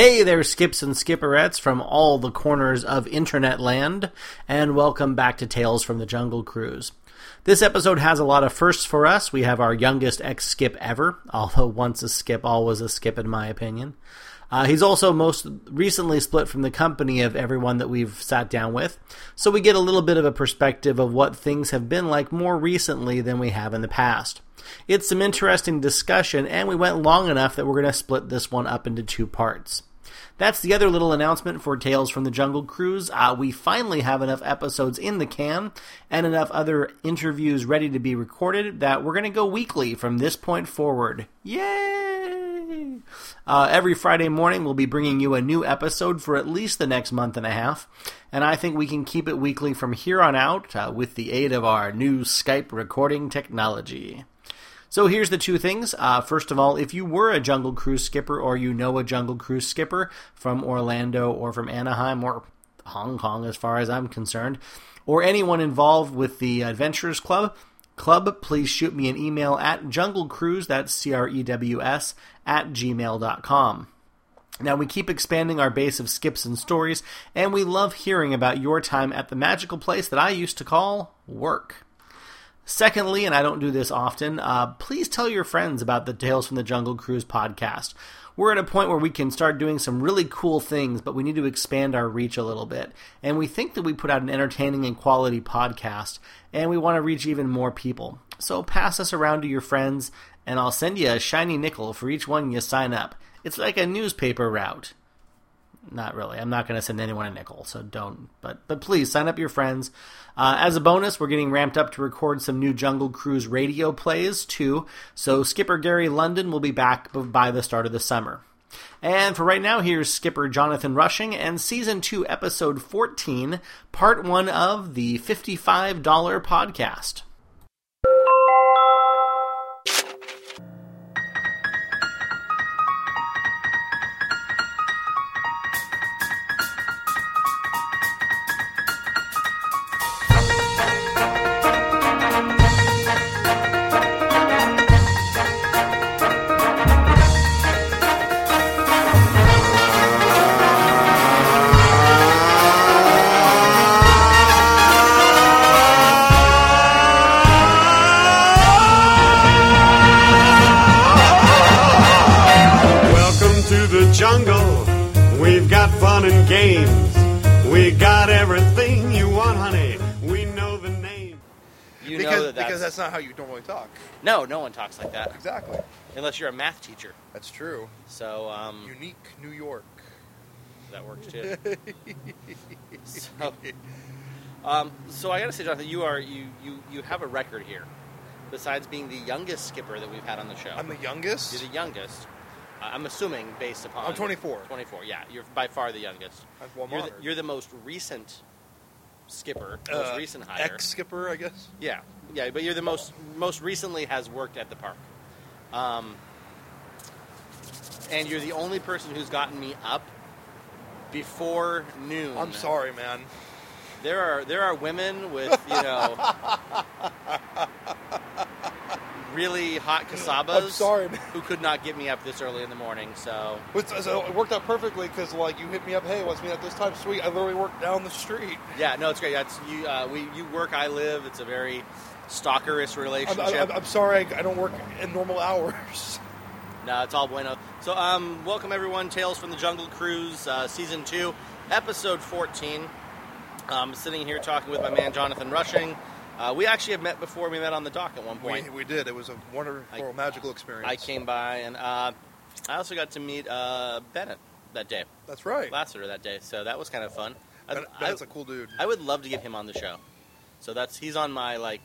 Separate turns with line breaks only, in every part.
Hey there, skips and skipperettes from all the corners of internet land, and welcome back to Tales from the Jungle Cruise. This episode has a lot of firsts for us. We have our youngest ex skip ever, although once a skip, always a skip, in my opinion. Uh, he's also most recently split from the company of everyone that we've sat down with, so we get a little bit of a perspective of what things have been like more recently than we have in the past. It's some interesting discussion, and we went long enough that we're going to split this one up into two parts. That's the other little announcement for Tales from the Jungle Cruise. Uh, we finally have enough episodes in the can and enough other interviews ready to be recorded that we're going to go weekly from this point forward. Yay! Uh, every Friday morning, we'll be bringing you a new episode for at least the next month and a half, and I think we can keep it weekly from here on out uh, with the aid of our new Skype recording technology. So here's the two things. Uh, first of all, if you were a Jungle Cruise skipper or you know a Jungle Cruise skipper from Orlando or from Anaheim or Hong Kong, as far as I'm concerned, or anyone involved with the Adventurers Club, club, please shoot me an email at junglecruise, that's C R E W S, at gmail.com. Now, we keep expanding our base of skips and stories, and we love hearing about your time at the magical place that I used to call work. Secondly, and I don't do this often, uh, please tell your friends about the Tales from the Jungle Cruise podcast. We're at a point where we can start doing some really cool things, but we need to expand our reach a little bit. And we think that we put out an entertaining and quality podcast, and we want to reach even more people. So pass us around to your friends, and I'll send you a shiny nickel for each one you sign up. It's like a newspaper route not really. I'm not going to send anyone a nickel, so don't. But but please sign up your friends. Uh, as a bonus, we're getting ramped up to record some new Jungle Cruise radio plays too. So Skipper Gary London will be back by the start of the summer. And for right now, here's Skipper Jonathan Rushing and Season 2, Episode 14, Part 1 of the $55 podcast.
Unless you're a math teacher.
That's true.
So um,
Unique New York.
that works too. so, um, so I got to say, Jonathan, you are you, you you have a record here. Besides being the youngest skipper that we've had on the show,
I'm the youngest.
you're the youngest. Uh, I'm assuming based upon
I'm 24.
24, yeah, you're by far the youngest.
Well,
you're, the, you're the most recent skipper, most
Uh,
recent hire.
Ex skipper, I guess.
Yeah, yeah, but you're the most most recently has worked at the park, um, and you're the only person who's gotten me up before noon.
I'm sorry, man.
There are there are women with you know really hot casabas.
Sorry,
who could not get me up this early in the morning. So
so it worked out perfectly because like you hit me up. Hey, let's meet at this time. Sweet. I literally work down the street.
yeah, no, it's great. That's you. Uh, we you work, I live. It's a very stalkerish
I'm,
relationship.
I'm, I'm sorry. I, I don't work in normal hours.
No, it's all bueno. So, um, welcome everyone. Tales from the Jungle Cruise, uh, season two, episode fourteen. I'm sitting here talking with my man Jonathan Rushing. Uh, we actually have met before. We met on the dock at one point.
We, we did. It was a wonderful,
I-
magical experience.
I came by, and uh, I also got to meet uh, Bennett that day,
That's right.
Lasseter that day. So that was kind of fun. I,
Ben-
I,
Bennett's a cool dude.
I would love to get him on the show. So that's he's on my like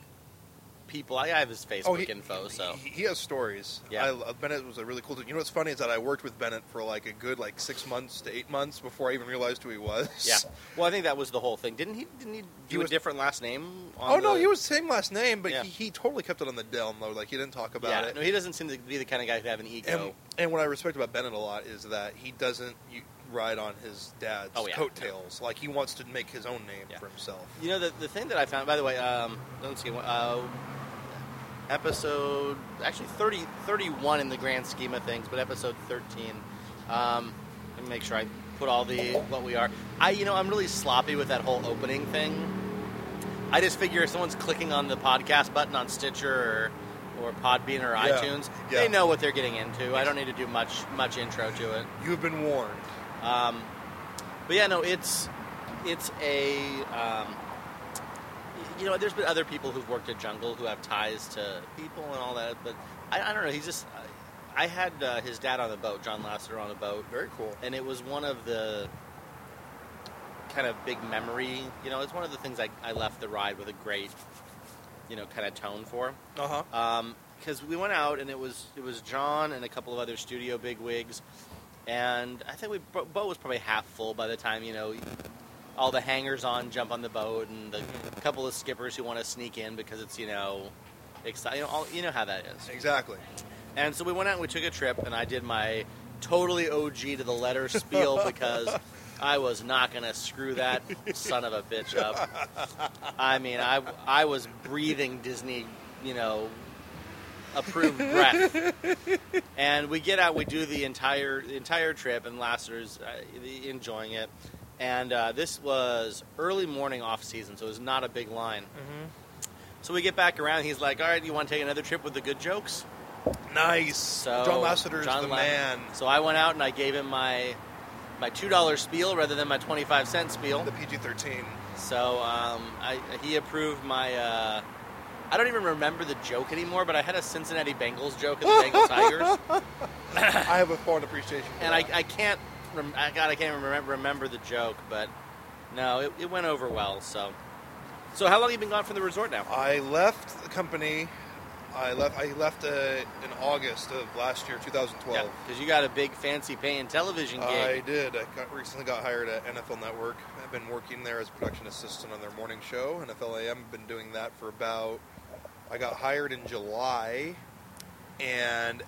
people. I have his Facebook
he,
info. So
he, he has stories.
Yeah.
I, Bennett was a really cool dude. You know what's funny is that I worked with Bennett for like a good like six months to eight months before I even realized who he was.
yeah. Well, I think that was the whole thing. Didn't he? Didn't he do
was-
a different last name? On
Oh no, he was the same last name, but
Yeah.
he, he totally kept it on the down low. Like he didn't talk about
yeah,
it.
no, he doesn't seem to be the kind of guy who have an ego.
and, and what I respect about Bennett a lot is that he doesn't you, ride on his dad's
Oh, yeah.
coattails. Like he wants to make his own name
Yeah.
for himself.
you know, the, the thing that I found, by the way, um, don't see uh, episode actually 30, 31 in the grand scheme of things, but episode thirteen. Um, let me
make sure I put all the what we are. I you know I'm really sloppy with that whole opening thing. I just figure if someone's clicking on the podcast button on Stitcher or, or Podbean or
Yeah,
iTunes, they know what they're getting into. I don't need to do much much intro to it.
You've been warned.
Um, but yeah, no, it's it's a um, you know, there's been other people who've worked at Jungle who have ties to people and all that, but I, I don't know. He's just I had uh, his dad on the boat, John Lasseter, on the boat,
Very cool.
and it was one of the kind of big memory. You know, it's one of the things I, I left the ride with a great, you know, kind of tone for.
Uh huh.
Because we went out and it was it was John and a couple of other studio bigwigs, and I think we boat was probably half full by the time you know all the hangers on jump on the boat and the mm-hmm. couple of skippers who want to sneak in because it's you know exciting. You know, you know how that is.
Exactly.
And so we went out and we took a trip, and I did my totally OG to the letter spiel because I was not going to screw that son of a bitch up. I mean, I, I was breathing Disney, you know, approved breath. And we get out, we do the entire the entire trip, and Lasseter's uh, enjoying it. And uh, this was early morning off season, so it was not a big line. So we get back around. He's like, "All right, you want to take another trip with the good jokes?"
Nice.
So
John Lasseter's
John
the man.
So I went out and I gave him my my two dollar spiel rather than my twenty five cent spiel.
The PG thirteen.
So um, I, he approved my. Uh, I don't even remember the joke anymore, but I had a Cincinnati Bengals joke at the Bengal Tigers,
I have a fond appreciation. For
and I. I can't. Rem- I God, I can't remember remember the joke, but no, it, it went over well. So, so how long have you been gone from the resort now?
I left the company. I left. I left uh, in August of last year, 2012.
because you got a big fancy paying television gig.
I did. I got, recently got hired at NFL Network. I've been working there as production assistant on their morning show, NFL AM. I've been doing that for about. I got hired in July, and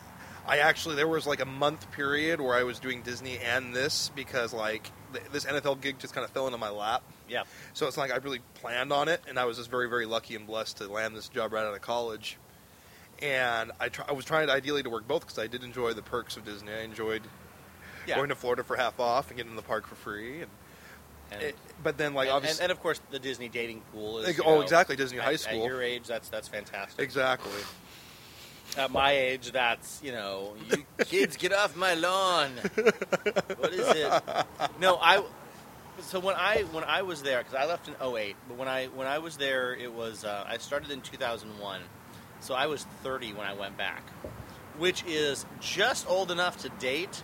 I actually there was like a month period where I was doing Disney and this because like th- this NFL gig just kind of fell into my lap.
yeah.
So it's not like I really planned on it, and I was just very, very lucky and blessed to land this job right out of college. And I, try, I was trying ideally to work both because I did enjoy the perks of Disney. I enjoyed
Yeah.
going to Florida for half off and getting in the park for free. And,
And-
it, but then, like
and,
obviously,
and, and of course the Disney dating pool is
oh,
know,
exactly, Disney
at-
high school.
At your age, that's that's fantastic.
exactly.
At my age, that's you know, you kids get off my lawn. what is it? No, I. So when I when I was there, because I left in 08, but when I when I was there, it was uh, I started in 2001, so I was 30 when I went back, which is just old enough to date,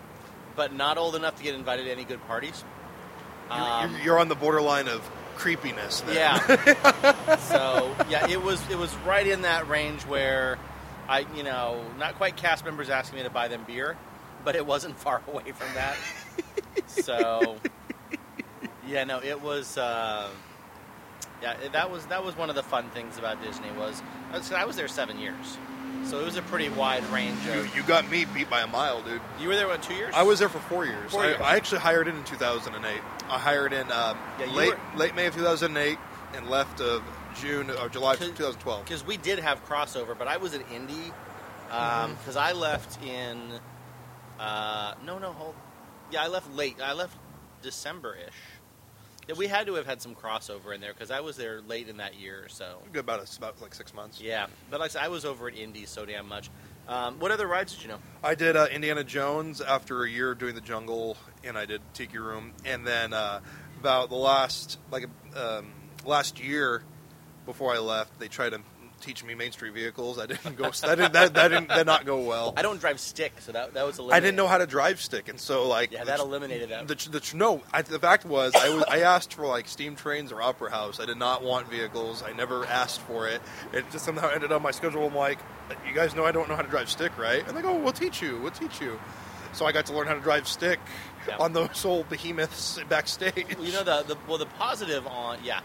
but not old enough to get invited to any good parties.
You're,
Um,
you're, you're on the borderline of creepiness. Then.
Yeah. so yeah, it was it was right in that range where I you know not quite cast members asking me to buy them beer, but it wasn't far away from that. so yeah, no, it was. Uh, yeah, that was that was one of the fun things about Disney was, I was there seven years, so it was a pretty wide range
You,
of.
you got me beat by a mile, dude.
You were there what two years?
I was there for four years.
Four
I,
years.
I actually hired in in 2008. I hired in um,
Yeah,
late
were-
late May of 2008 and left of June or July 2012.
because we did have crossover, but I was at Indy
Mm-hmm.
because I left in uh, no no hold yeah I left late I left December ish. Yeah, we had to have had some crossover in there because I was there late in that year or so.
Good about us, about like six months.
Yeah, but like I said, I was over at Indy so damn much. Um, what other rides did you know?
I did uh, Indiana Jones after a year of doing the jungle, and I did Tiki Room, and then uh, about the last like um, last year before I left, they tried to teach me Main Street vehicles. I didn't go. that didn't that, that didn't that not go well.
I don't drive stick, so that that was
I didn't know how to drive stick, and so like
Yeah,
the-
that eliminated that.
The, the, no, I, the fact was, I was I asked for like steam trains or opera house. I did not want vehicles. I never asked for it. It just somehow ended on my schedule. I'm like, you guys know I don't know how to drive stick, right? And they go, oh, we'll teach you. We'll teach you. So I got to learn how to drive stick
Yeah.
on those old behemoths backstage.
You know the, the well the positive on yeah,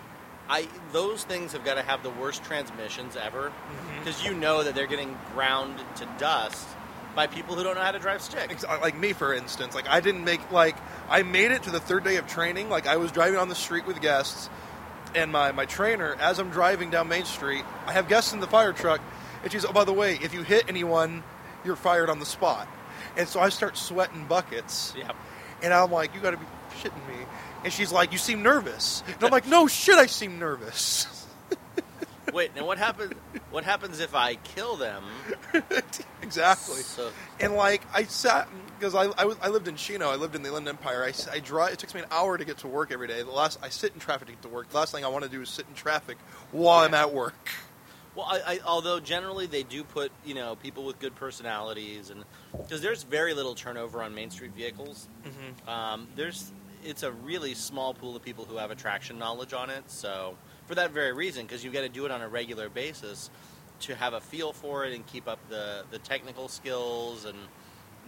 I those things have got to have the worst transmissions ever
Mm-hmm.
because you know that they're getting ground to dust by people who don't know how to drive stick.
Like me for instance like i didn't make like i made it to the third day of training like i was driving on the street with guests and my, my trainer as i'm driving down main street i have guests in the fire truck and she's oh by the way if you hit anyone you're fired on the spot and so i start sweating buckets
Yeah,
And I'm like, you got to be shitting me. And she's like, you seem nervous. And I'm like, no shit, I seem nervous.
Wait, now what happens? What happens if I kill them?
exactly.
So,
And like I sat because I, I, was, I lived in Chino, I lived in the Inland Empire. I, I drive. It takes me an hour to get to work every day. The last I sit in traffic to get to work. The last thing I want to do is sit in traffic while I'm at work.
Well, I, I, although generally they do put you know people with good personalities, and because there's very little turnover on Main Street vehicles. Um, there's it's a really small pool of people who have attraction knowledge on it. So for that very reason, because you've got to do it on a regular basis to have a feel for it and keep up the the technical skills and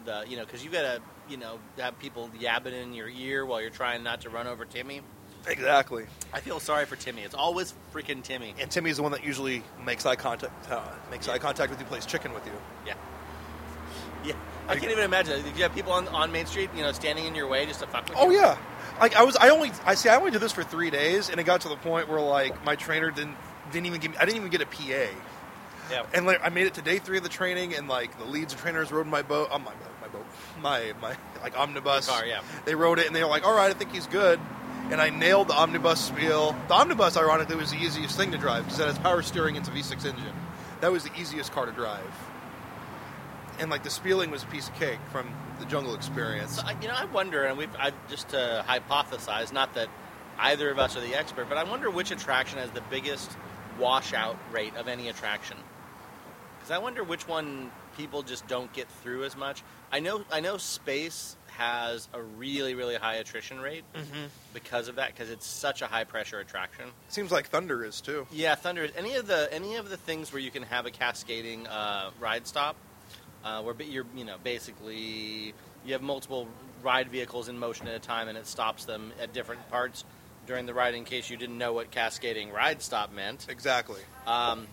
the you know because you got to you know have people yabbing in your ear while you're trying not to run over Timmy.
Exactly.
I feel sorry for Timmy. It's always freaking Timmy.
And Timmy's the one that usually makes eye contact. Uh, makes
Yeah.
eye contact with you, plays chicken with you.
Yeah. Yeah. I can't even imagine. If you have people on, on Main Street, you know, standing in your way just to fuck with
Oh
you.
Oh yeah. Like I was, I only, I see, I only did this for three days, and it got to the point where like my trainer didn't didn't even give me, I didn't even get a PA.
Yeah.
And like, I made it to day three of the training, and like the leads and trainers rode my boat, on my boat, my boat, my my like omnibus.
Your car, yeah.
They rode it, and they were like, "All right, I think he's good." And I nailed the omnibus spiel. The omnibus, ironically, was the easiest thing to drive because it has power steering into V6 engine. That was the easiest car to drive. And like the spieling was a piece of cake from the jungle experience.
So, you know, I wonder, and we've I just to hypothesize, not that either of us are the expert, but I wonder which attraction has the biggest washout rate of any attraction. Because I wonder which one people just don't get through as much. I know, I know, space has a really, really high attrition rate because of that, because it's such a high pressure attraction.
Seems like Thunder is too.
Yeah, Thunder. Is any of the any of the things where you can have a cascading uh, ride stop, uh, where you're you know basically you have multiple ride vehicles in motion at a time, and it stops them at different parts during the ride. In case you didn't know what cascading ride stop meant,
Exactly.
um,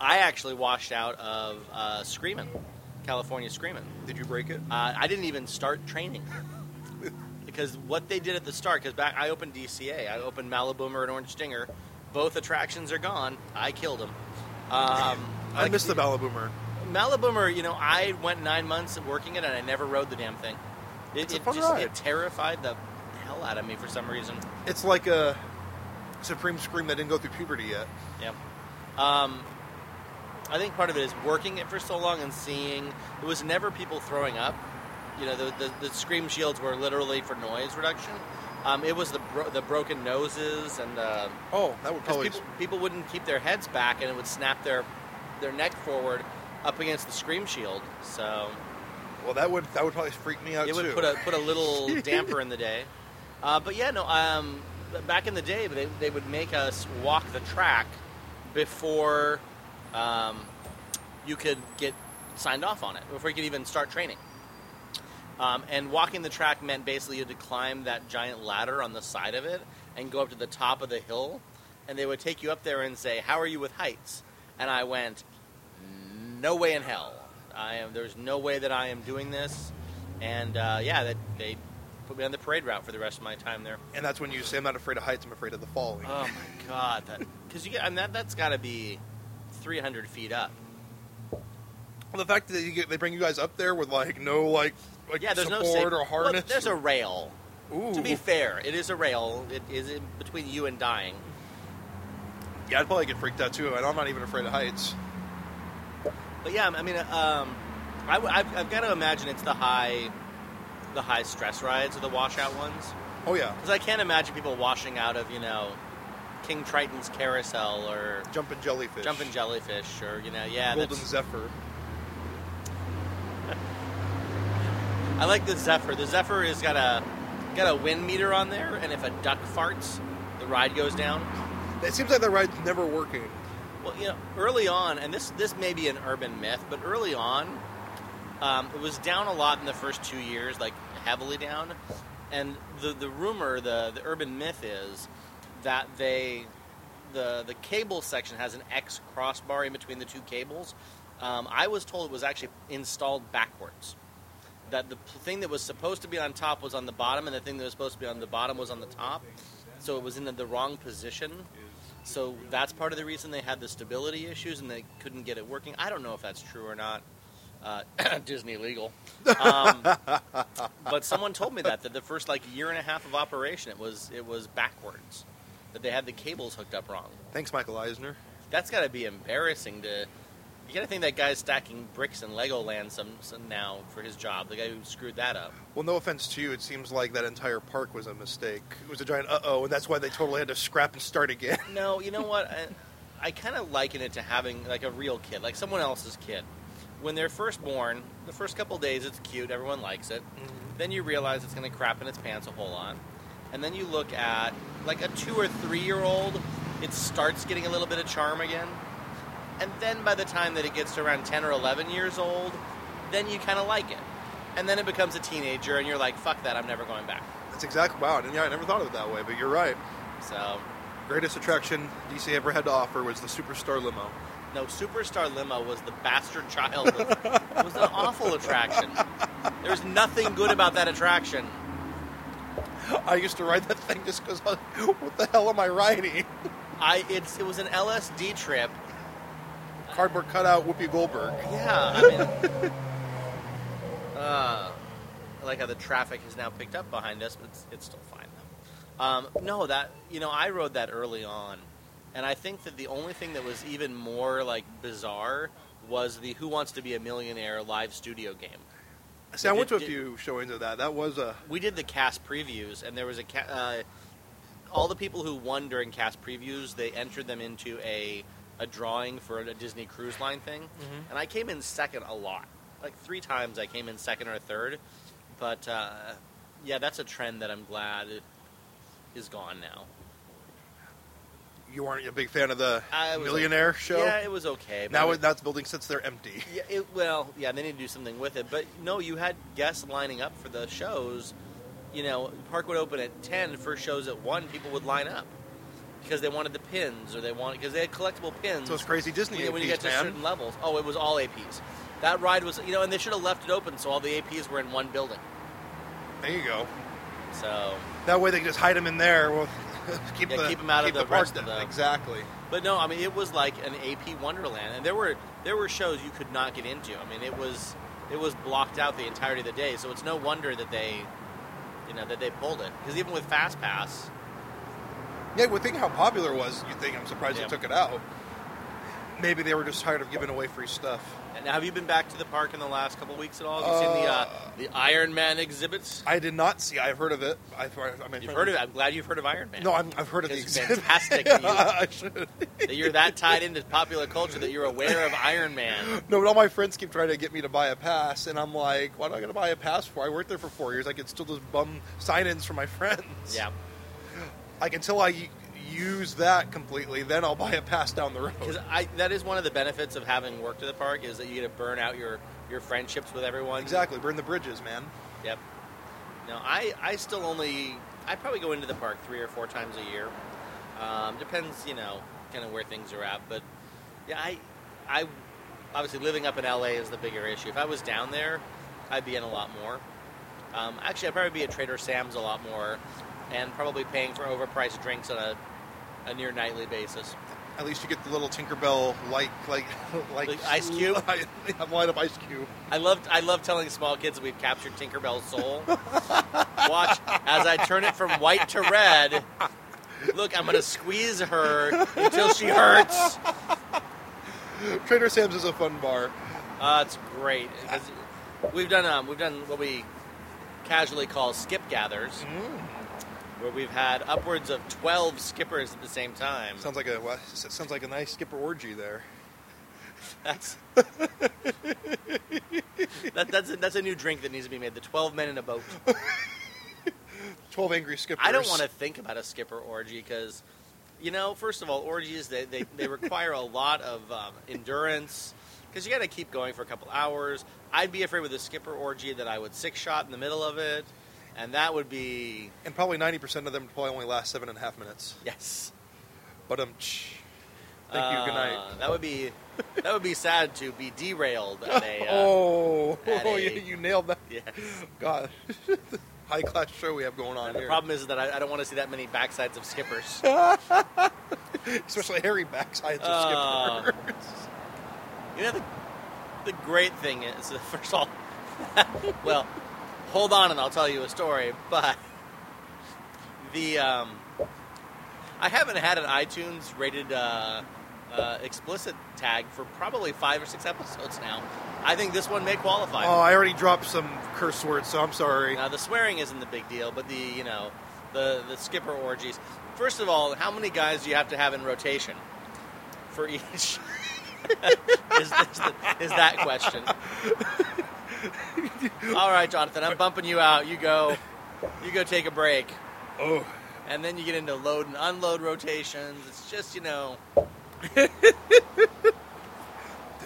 I actually washed out of uh, Screamin', California Screamin'.
Did you break it?
Uh, I didn't even start training because what they did at the start. Because back, I opened DCA, I opened Maliboomer and Orange Stinger. Both attractions are gone. I killed them. Um,
I
like,
missed the Maliboomer.
Maliboomer. You know, I went nine months working it, and I never rode the damn thing. It,
It's a
it
fun
just
ride.
it terrified the hell out of me for some reason.
It's like a Supreme Scream that didn't go through puberty yet.
Yeah. Um, I think part of it is working it for so long and seeing it was never people throwing up. You know, the, the, the scream shields were literally for noise reduction. Um, it was the bro- the broken noses and uh,
Oh, that would
'cause
probably.
people people wouldn't keep their heads back and it would snap their their neck forward up against the scream shield. So
Well, that would that would probably freak me out
it
too.
would put a put a little damper in the day. Uh, but yeah, no. Um, back in the day, they they would make us walk the track before um, you could get signed off on it, before you could even start training. Um, and walking the track meant basically you had to climb that giant ladder on the side of it and go up to the top of the hill. And they would take you up there and say, "How are you with heights?" And I went, "No way in hell. I am. There's no way that I am doing this." And uh, yeah, that they put me on the parade route for the rest of my time there.
and that's when you say, "I'm not afraid of heights. I'm afraid of the falling."
Oh my god, that because you get and that that's got to be 300 feet up.
Well, the fact that you get, they bring you guys up there with like no like like
Yeah, there's no
support
safe,
or harness.
there's a rail.
Ooh.
To be fair, it is a rail. It is in between you and dying.
yeah, I'd probably get freaked out too, and I'm not even afraid of heights.
But yeah, I mean, um, I, have I've got to imagine it's the high, the high stress rides or the washout ones.
Oh yeah,
Because I can't imagine people washing out of you know, King Triton's Carousel or
jumping jellyfish,
Jumping Jellyfish or you know, yeah,
golden
that's,
zephyr.
I like the Zephyr. The Zephyr has got a got a wind meter on there, and if a duck farts, the ride goes down.
It seems like the ride's never working.
Well, you know, early on, and this this may be an urban myth, but early on, um, it was down a lot in the first two years, like heavily down. And the the rumor, the the urban myth is that they the the cable section has an X crossbar in between the two cables. Um, I was told it was actually installed backwards. That the thing that was supposed to be on top was on the bottom, and the thing that was supposed to be on the bottom was on the top. So it was in the, the wrong position. So that's part of the reason they had the stability issues and they couldn't get it working. I don't know if that's true or not. uh, Disney legal. Um, but someone told me that that the first like year and a half of operation it was it was backwards, that they had the cables hooked up wrong.
Thanks, Michael Eisner.
That's got to be embarrassing to. You got to think that guy's stacking bricks in Legoland some, some now for his job. The guy who screwed that up.
Well, no offense to you, it seems like that entire park was a mistake. It was a giant uh oh, and that's why they totally had to scrap and start again.
No, you know what? I, I kind of liken it to having like a real kid, like someone else's kid. When they're first born, the first couple days it's cute, everyone likes it. Then you realize it's going to crap in its pants a whole lot. And then you look at like a two or three year old, it starts getting a little bit of charm again. And then by the time that it gets to around 10 or 11 years old, then you kind of like it. And then it becomes a teenager, and you're like, fuck that, I'm never going back.
That's exactly wow. And yeah, I never thought of it that way, but you're right.
So,
Greatest attraction DC ever had to offer was the Superstar Limo.
no, Superstar Limo was the bastard child. Of, it was an awful attraction. There's nothing good about that attraction.
I used to ride that thing just because, what the hell am I riding?
I it's it was an LSD trip.
Cardboard cutout Whoopi Goldberg.
Yeah, I mean, uh, I like how the traffic has now picked up behind us, but it's, it's still fine though. Um, no, that you know, I rode that early on, and I think that the only thing that was even more like bizarre was the Who Wants to Be a Millionaire live studio game.
See, I went to a
Did-
few showings of that. That was a
We did the cast previews, and there was a ca- uh, all the people who won during cast previews. They entered them into a a drawing for a Disney Cruise Line thing, and I came in second a lot. Like three times, I came in second or third. But uh, yeah, that's a trend that I'm glad is gone now.
You weren't a big fan of the Millionaire
okay.
show.
Yeah, it was okay.
now,
it-
now the building sits there empty.
Yeah, it, well, yeah, they need to do something with it. But no, you had guests lining up for the shows. You know, park would open at ten. First shows at one, people would line up because they wanted the pins or they wanted because they had collectible pins.
So it's crazy Disney
when, you- when you get to
man.
certain levels. Oh, it was all APs. That ride was, you know, and they should have left it open so all the APs were in one building.
There you go.
So,
That way they can just hide them in there. Well, keep
Yeah,
the
keep 'em out of
keep
the
park
rest of
down.
the-
exactly.
but no, I mean, it was like an AP Wonderland, and there were there were shows you could not get into. I mean, it was it was blocked out the entirety of the day. So it's no wonder that they, you know, that they pulled it because even with Fast Pass.
Yeah, well, think how popular it was. You think I'm surprised
Yeah.
they took it out. Maybe they were just tired of giving away free stuff.
And have you been back to the park in the last couple weeks at all? Have you seen the uh,
Uh,
the Iron Man exhibits?
I did not see. I've heard of it. I've, I mean,
You've heard of it. I'm glad you've heard of Iron Man.
No, I'm, I've heard of the
It's
exhibit.
fantastic that you-
I should.
that you're that tied into popular culture that you're aware of Iron Man.
No, but all my friends keep trying to get me to buy a pass, and I'm like, what am I going to buy a pass for? I worked there for four years. I can still just bum sign-ins from my friends.
Yeah,
Like until I use that completely, then I'll buy a pass down the road.
because that is one of the benefits of having worked at the park is that you get to burn out your your friendships with everyone.
Exactly, burn the bridges, man.
Yep. No, I I still only I probably go into the park three or four times a year. Um, depends, you know, kind of where things are at. But yeah, I I obviously living up in LA is the bigger issue. If I was down there, I'd be in a lot more. Um, actually, I'd probably be at Trader Sam's a lot more, and probably paying for overpriced drinks on a a near nightly basis.
At least you get the little Tinkerbell like like like,
Like Ice Cube?
I'm light up Ice Cube.
I love I love telling small kids that we've captured Tinkerbell's soul. Watch as I turn it from white to red. Look, I'm gonna squeeze her until she hurts.
Trader Sam's is a fun bar.
Uh, it's great. we've done um, we've done what we casually call skip gathers, where we've had upwards of twelve skippers at the same time.
Sounds like a well, sounds like a nice skipper orgy there.
That's that, that's a, that's a new drink that needs to be made. The twelve men in a boat.
Twelve angry skippers.
I don't want to think about a skipper orgy because, you know, first of all, orgies they, they, they require a lot of um, endurance because you got to keep going for a couple hours. I'd be afraid with a skipper orgy that I would six shot in the middle of it, and that would be
And probably ninety percent of them probably only last seven and a half minutes.
yes.
But um, thank you. Good night.
Uh, That would be that would be sad to be derailed at a. Uh,
oh,
at
oh
a-
yeah, you nailed that.
Yes.
God, high class show we have going on here.
The problem is that I, I don't want to see that many backsides of skippers.
Especially hairy backsides of
Uh,
skippers.
You know, the, the great thing is, first of all, well, hold on and I'll tell you a story. But the um, I haven't had an iTunes rated uh, uh, explicit tag for probably five or six episodes now. I think this one may qualify.
Oh, I already dropped some curse words, so I'm sorry.
Now the swearing isn't the big deal, but the you know the the skipper orgies. First of all, how many guys do you have to have in rotation for each? is, is, the, is that question? all right, Jonathan, I'm bumping you out. You go, you go take a break,
Oh,
and then you get into load and unload rotations. It's just you know,
did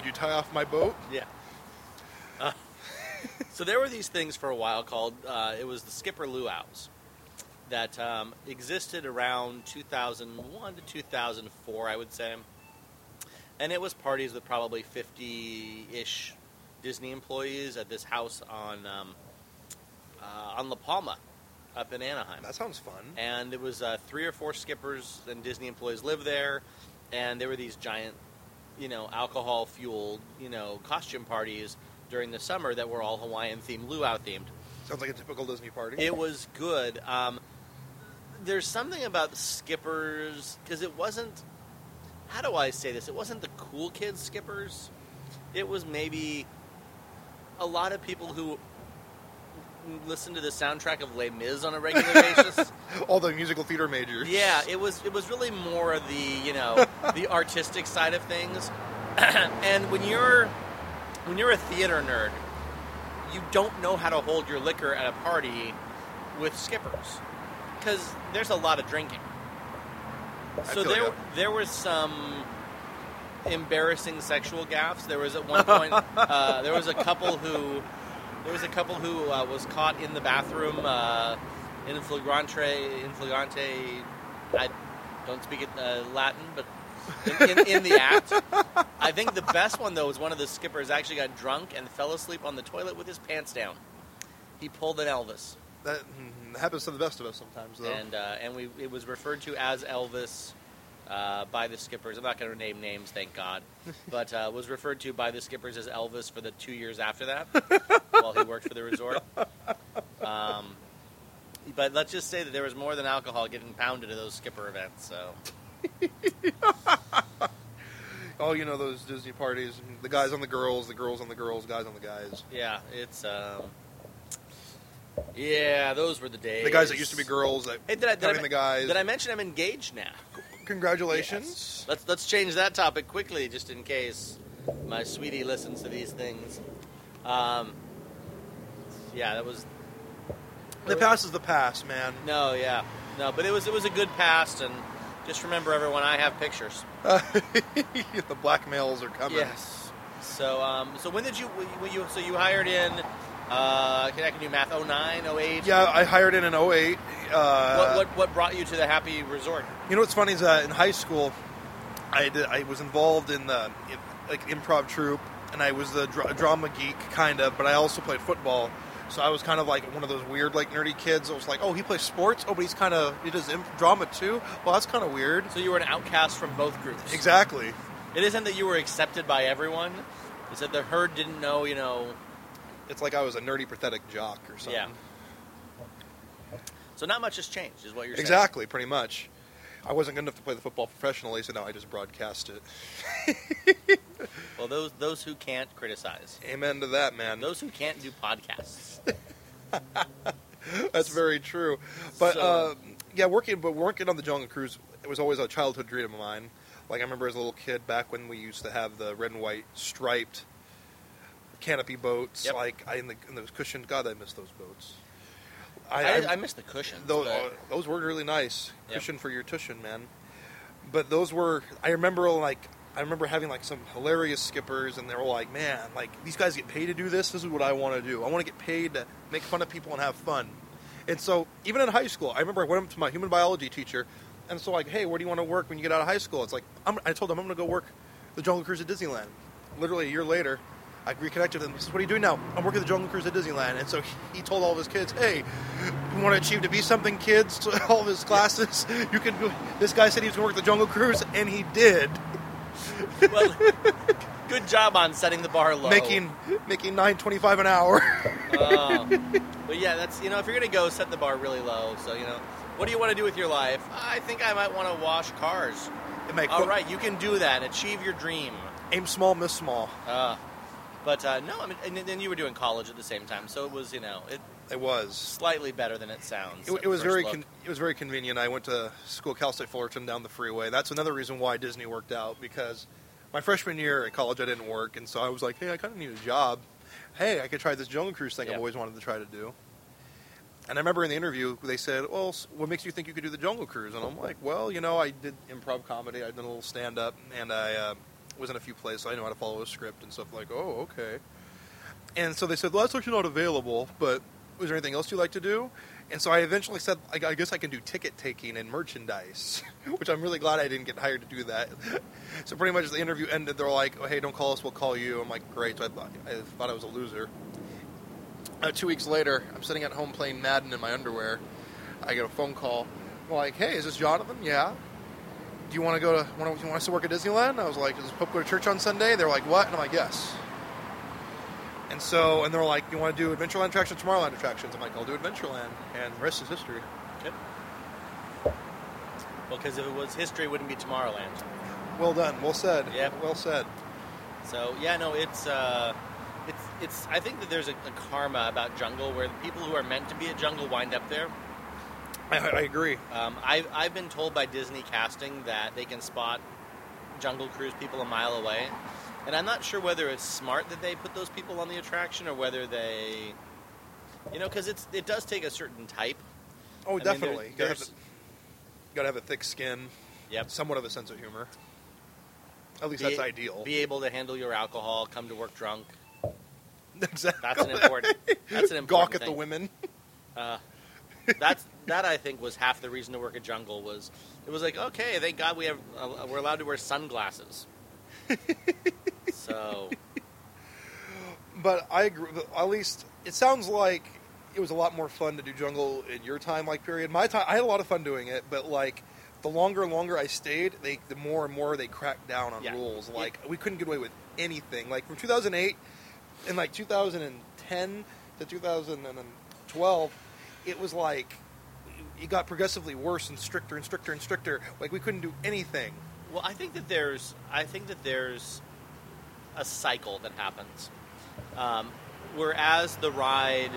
you tie off my boat?
yeah. Uh, so there were these things for a while called uh, it was the skipper luau's that um, existed around 2001 to 2004, I would say, and it was parties with probably 50-ish Disney employees at this house on um, uh, on La Palma, up in Anaheim
That sounds fun.
and it was uh, three or four skippers and Disney employees lived there, and there were these giant, you know, alcohol fueled, you know, costume parties during the summer that were all Hawaiian themed, luau themed.
Sounds like a typical Disney party.
It was good. Um, there's something about skippers because it wasn't. How do I say this? It wasn't the cool kids skippers. It was maybe a lot of people who listen to the soundtrack of Les Mis on a regular basis.
All the musical theater majors.
Yeah, it was it was really more of the you know the artistic side of things, and when you're when you're a theater nerd, you don't know how to hold your liquor at a party with skippers because there's a lot of drinking.
I
So there there was some embarrassing sexual gaffes. There was at one point uh, there was a couple who there was a couple who uh, was caught in the bathroom uh, in flagrante in flagrante. I don't speak it, uh, Latin, but in, in, in the act. I think the best one though was one of the skippers actually got drunk and fell asleep on the toilet with his pants down. He pulled an Elvis,
That mm, happens to the best of us sometimes, though.
and uh, and we it was referred to as Elvis. Uh, by the skippers, I'm not going to name names, thank God, but uh, was referred to by the skippers as Elvis for the two years after that, while he worked for the resort. Um, but let's just say that there was more than alcohol getting pounded at those skipper events. So
oh, you know those Disney parties. The guys on the girls, the girls on the girls, guys on the guys.
yeah, it's um, yeah, those were the days.
The guys that used to be girls that
Hey, did I, did, I,
the guys.
did I mention I'm engaged now?
Congratulations.
Let's let's change that topic quickly, just in case my sweetie listens to these things. Um, yeah, that was
The past is the past, man.
no, yeah, no, but it was it was a good past, and just remember, everyone, I have pictures.
the blackmails are coming.
Yes. So um, so when did you when you so you hired in? Uh, can I can do math? 09, 08?
Yeah, I hired in an 08. Uh,
What, what what brought you to the Happy Resort?
You know what's funny is that in high school, I did, I was involved in the in, like improv troupe, and I was the dra- drama geek kind of, but I also played football. So I was kind of like one of those weird like nerdy kids. that was like, oh, he plays sports. Oh, but he's kind of he does imp- drama too. Well, that's kind of weird.
So you were an outcast from both groups.
Exactly.
It isn't that you were accepted by everyone. It's that the herd didn't know, you know.
It's like I was a nerdy pathetic jock or something.
Yeah. So not much has changed, is what you're saying.
Exactly, pretty much. I wasn't good enough to play the football professionally, so now I just broadcast it.
Well, those those who can't criticize,
Amen to that, man.
those who can't do podcasts.
That's very true. But
So-
uh, yeah, working but working on the Jungle Cruise it was always a childhood dream of mine. Like I remember as a little kid back when we used to have the red and white striped canopy boats.
Yep.
Like I in the in those cushioned. God, I miss those boats.
I,
I,
I, miss the cushion.
those, uh, those were really nice.
Yep.
Cushion for your tuition, man. But those were. I remember like. I remember having like some hilarious skippers, and they were like, "Man, like these guys get paid to do this. This is what I want to do. I want to get paid to make fun of people and have fun." And so, even in high school, I remember I went up to my human biology teacher, and so like, "Hey, where do you want to work when you get out of high school?" It's like I'm, I told him I'm going to go work the Jungle Cruise at Disneyland. Literally a year later, I reconnected with him. He says, "What are you doing now?" I'm working the Jungle Cruise at Disneyland. And so he told all of his kids, "Hey, you want to achieve to be something, kids? To all of his classes, you can." do This guy said he was going to work the Jungle Cruise, and he did.
well, Good job on setting the bar low.
making making nine twenty five an hour.
But yeah, that's you know, if you're gonna go, set the bar really low. So you know, what do you want to do with your life? I think I might want to wash cars. All right, you can do that. Achieve your dream.
Aim small, miss small.
Uh, but uh, no, I mean, and then you were doing college at the same time, so it was you know, it
It was.
slightly better than it sounds.
It, it was very con- it was very convenient. I went to school Cal State Fullerton down the freeway. That's another reason why Disney worked out because my freshman year at college I didn't work, and so I was like, hey, I kind of need a job. Hey, I could try this Jungle Cruise thing
Yeah.
I've always wanted to try to do. And I remember in the interview they said, "Well, what makes you think you could do the Jungle Cruise?" And I'm like, "Well, you know, I did improv comedy. I did a little stand up, and I uh, was in a few plays, so I know how to follow a script and stuff." Like, oh, okay. And so they said, "Well, that's actually not available, but is there anything else you'd like to do?" And so I eventually said, I, guess I can do ticket taking and merchandise, which I'm really glad I didn't get hired to do that. so pretty much the interview ended. They're like, oh, "Hey, don't call us. We'll call you." I'm like, "Great." So I thought I thought I was a loser. Uh, two weeks later, I'm sitting at home playing Madden in my underwear. I get a phone call. I'm like, "Hey, is this Jonathan?" Yeah. Do you want to go to? Want to, you want us to work at Disneyland? I was like, "Does Pope go to church on Sunday?" They're like, "What?" And I'm like, "Yes." And so, and they're like, "You want to do Adventureland attractions, Tomorrowland attractions?" I'm like, "I'll do Adventureland," and the rest is history.
Yep. Well, because if it was history, it wouldn't be Tomorrowland.
Well done. Well said.
Yeah.
Well said.
So yeah, no, it's uh, it's it's. I think that there's a, a karma about Jungle where the people who are meant to be at Jungle wind up there.
I, I agree.
Um, I've I've been told by Disney casting that they can spot Jungle Cruise people a mile away, and I'm not sure whether it's smart that they put those people on the attraction or whether they, you know, because it's it does take a certain type.
Oh,
I mean, there-
definitely. gotta, have, gotta have a thick skin,
Yep.
somewhat of a sense of humor. At least
Be-
that's ideal.
Be able to handle your alcohol, come to work drunk.
exactly.
That's an important. That's an important
Gawk at
thing.
the women.
Uh, that's that I think was half the reason to work at Jungle was it was like okay, thank God we have uh, we're allowed to wear sunglasses. so
But I agree. At least it sounds like it was a lot more fun to do jungle in your time, like period. My time, I had a lot of fun doing it, but like the longer and longer I stayed, they the more and more they cracked down on
Yeah.
rules.
Yeah.
Like we couldn't get away with anything. Like from 2008 and like 2010 to 2012, it was like it got progressively worse and stricter and stricter and stricter. Like we couldn't do anything.
well, I think that there's I think that there's a cycle that happens. Um, whereas the ride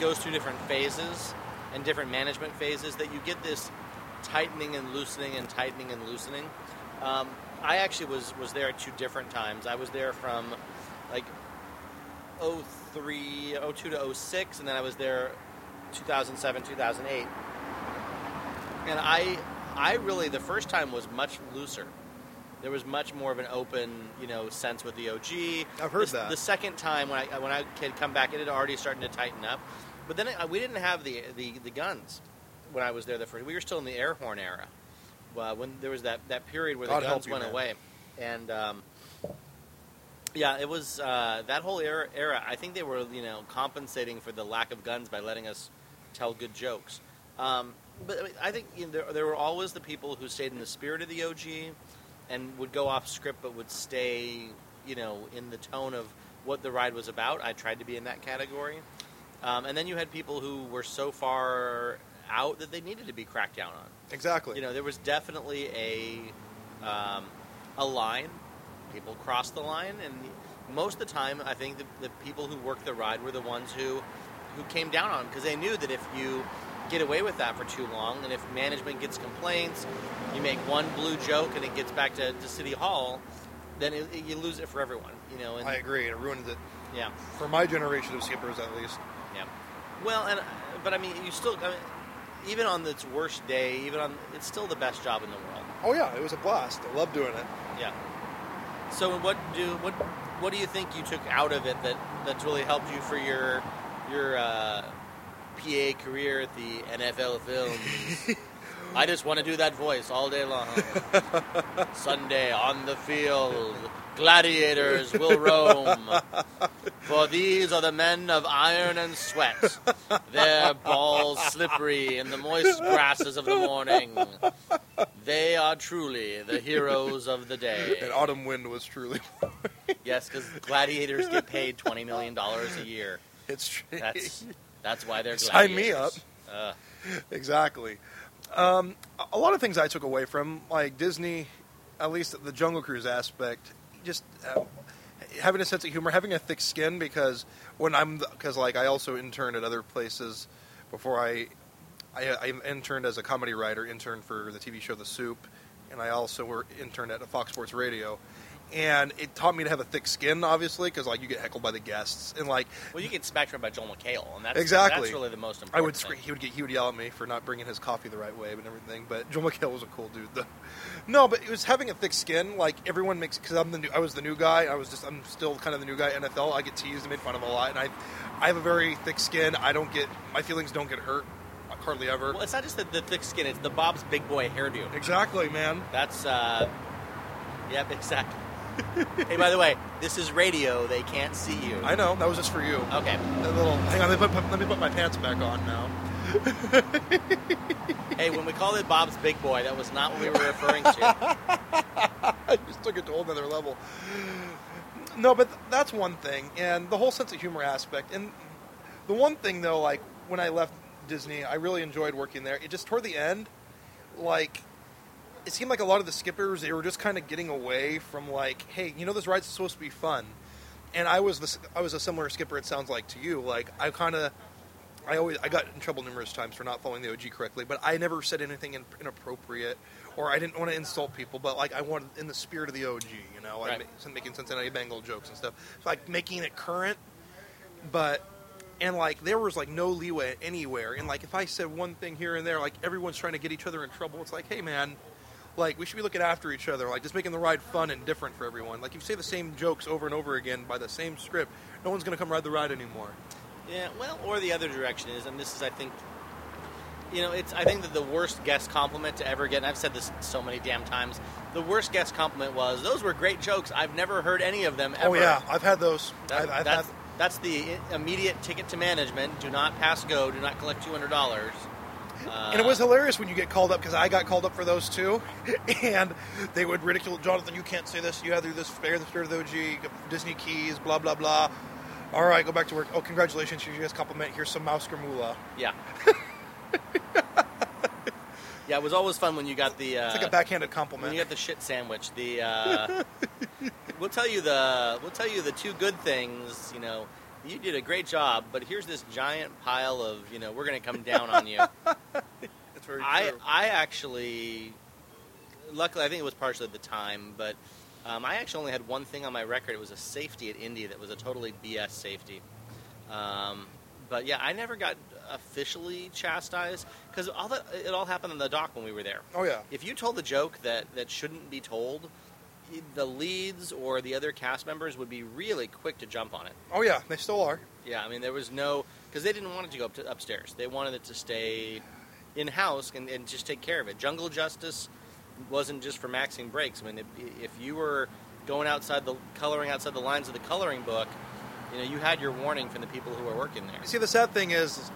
goes through different phases and different management phases, that you get this tightening and loosening and tightening and loosening. Um, I actually was was there at two different times. I was there from like 03, 02 to 06, and then I was there 2007, 2008. And I, I really the first time was much looser. There was much more of an open, you know, sense with the OG.
I've heard
the,
that.
The second time when I when I had come back, it had already started to tighten up. But then it, we didn't have the, the the guns when I was there the first. We were still in the air horn era. Well, when there was that, that period where the
God help
guns
you,
went
man.
away, and um, yeah, it was uh, that whole era, era. I think they were, you know, compensating for the lack of guns by letting us tell good jokes. Um, but I, mean, I think you know, there, there were always the people who stayed in the spirit of the OG and would go off script, but would stay, you know, in the tone of what the ride was about. I tried to be in that category. Um, and then you had people who were so far out that they needed to be cracked down on.
Exactly.
You know, there was definitely a um, a line. People crossed the line, and most of the time, I think the, the people who worked the ride were the ones who who came down on because they knew that if you get away with that for too long, and if management gets complaints, you make one blue joke and it gets back to, to City Hall, then it, it- you lose it for everyone. You know, and
I agree. It ruined it
yeah,
for my generation of skippers, at least.
yeah. Well, and uh, but I mean, you still, I mean, even on its worst day, even on, it's still the best job in the world.
Oh yeah, it was a blast. I love doing it.
Yeah. So what do what what do you think you took out of it that that's really helped you for your your uh, PA career at the NFL Films? I just want to do that voice all day long. Sunday on the field, gladiators will roam. For these are the men of iron and sweat, their balls slippery in the moist grasses of the morning. They are truly the heroes of the day.
And Autumn Wind was truly.
yes, because gladiators get paid twenty million dollars a year.
It's true.
That's that's why they're
Sign me
up. Uh,
exactly. Um, a- lot of things I took away from like Disney, at least the Jungle Cruise aspect, just uh, having a sense of humor, having a thick skin. Because when I'm, because like I also interned at other places before I, I, I interned as a comedy writer, interned for the TV show The Soup, and I also were interned at Fox Sports Radio. And it taught me to have a thick skin, obviously, because like you get heckled by the guests, and like
well, you get smacked around by Joel McHale, and that's
Exactly.
That's really the most important.
I would scream. He would get. He would yell at me for not bringing his coffee the right way and everything. But Joel McHale was a cool dude, though. No, but it was having a thick skin. Like everyone makes because I'm the new. I was the new guy. I was just. I'm still kind of the new guy. NFL. I get teased and made fun of a lot, and I, I have a very thick skin. I don't get my feelings don't get hurt hardly ever.
Well, it's not just the, the thick skin; it's the Bob's Big Boy hairdo.
Exactly, man.
That's uh, yep, exactly. Hey, by the way, this is radio; they can't see you.
I know that was just for you.
Okay.
That little. Hang on. Let me put, let me put my pants back on now.
Hey, when we called it Bob's Big Boy, that was not what we were referring to.
I just took it to a whole nother level. No, but th- that's one thing, and the whole sense of humor aspect. And the one thing though, like when I left Disney, I really enjoyed working there. It just toward the end, like it seemed like a lot of the skippers they were just kind of getting away from like, hey, you know, this ride's supposed to be fun. And I was the I was a similar skipper. It sounds like to you. Like I kind of. I always I got in trouble numerous times for not following the OG correctly, but I never said anything in, inappropriate, or I didn't want to insult people. But like I wanted in the spirit of the OG, you know, like
Right.
ma- making Cincinnati Bengal jokes and stuff, so, like making it current. But and like there was like no leeway anywhere, and like if I said one thing here and there, like everyone's trying to get each other in trouble. It's like, hey man, like we should be looking after each other, like just making the ride fun and different for everyone. Like if you say the same jokes over and over again by the same script, no one's gonna come ride the ride anymore.
Yeah, well, or the other direction is, and this is, I think, you know, it's. I think that the worst guest compliment to ever get, and I've said this so many damn times. The worst guest compliment was, "Those were great jokes. I've never heard any of them oh, ever."
Oh yeah, I've had those.
That-
I've, I've
that's
had,
that's the immediate ticket to management. Do not pass go. Do not collect two hundred dollars. Uh,
and it was hilarious when you get called up because I got called up for those too, and they would ridicule Jonathan. You can't say this. You have to do this. Spare the spirit of the OG. Disney keys. Blah blah blah. All right, go back to work. Oh, congratulations! You guys compliment. Here's some mouse moolah.
yeah. yeah, it was always fun when you got the. Uh,
It's like a backhanded
When
compliment.
you got the shit sandwich, the uh, we'll tell you the we'll tell you the two good things. You know, you did a great job, but here's this giant pile of you know we're going to come down on you.
it's very
I
true.
I actually, luckily, I think it was partially the time, but um, I actually only had one thing on my record. It was a safety at Indy that was a totally BS safety. Um, but yeah, I never got officially chastised because all that it all happened on the dock when we were there.
oh yeah.
If you told a joke that, that shouldn't be told, the leads or the other cast members would be really quick to jump on it.
Oh yeah. They still are.
Yeah, I mean, there was no. Because they didn't want it to go up to upstairs. They wanted it to stay in house and, and just take care of it. Jungle Justice wasn't just for maxing breaks. I mean, if, if you were going outside the coloring outside the lines of the coloring book, you know, you had your warning from the people who were working there.
See, the sad thing is,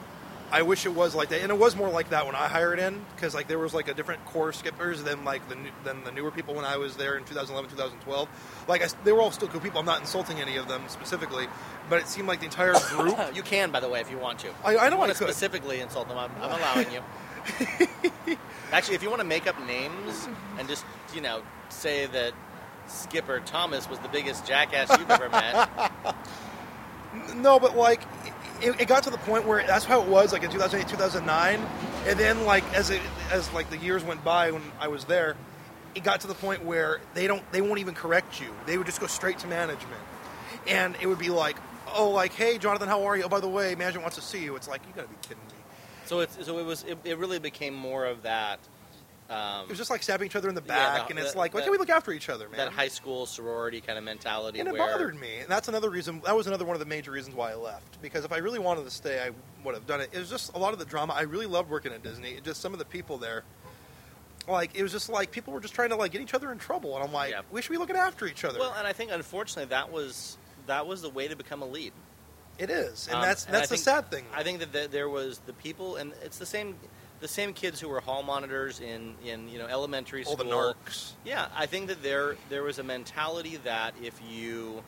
I wish it was like that, and it was more like that when I hired in, because like there was like a different core skippers than like the new, than the newer people when I was there in 2011, 2012. Like I they were all still cool people. I'm not insulting any of them specifically, but it seemed like the entire group.
you can, by the way, if you want to.
I- I
you want to specifically insult them. I'm, I'm allowing you. Actually, if you want to make up names and just you know say that Skipper Thomas was the biggest jackass you've ever met,
no, but like it, it got to the point where that's how it was like in 2008, 2009, and then like as it as like the years went by when I was there, it got to the point where they don't they won't even correct you. They would just go straight to management, and it would be like, oh, like hey, Jonathan, how are you? Oh, by the way, management wants to see you. It's like you got to be kidding me.
so it's so it was it, it really became more of that. Um,
It was just like stabbing each other in the
Yeah,
back,
the-
and it's
the-
like, why can't we look after each other, man?
that high school sorority kind of mentality
and it
where
bothered me, and that's another reason. That was another one of the major reasons why I left. Because if I really wanted to stay, I would have done it. It was just a lot of the drama. I really loved working at Disney. It just some of the people there, like it was just like people were just trying to like get each other in trouble, and I'm like,
Yeah.
we should be looking after each other.
Well, and I think unfortunately that was that was the way to become a lead.
it is, and
Um,
that's
and I
that's the
think-
sad thing.
I think that the, there was the people, and it's the same. The same kids who were hall monitors in, in you know elementary school.
All the narcs.
Yeah, I think that there there was a mentality that if you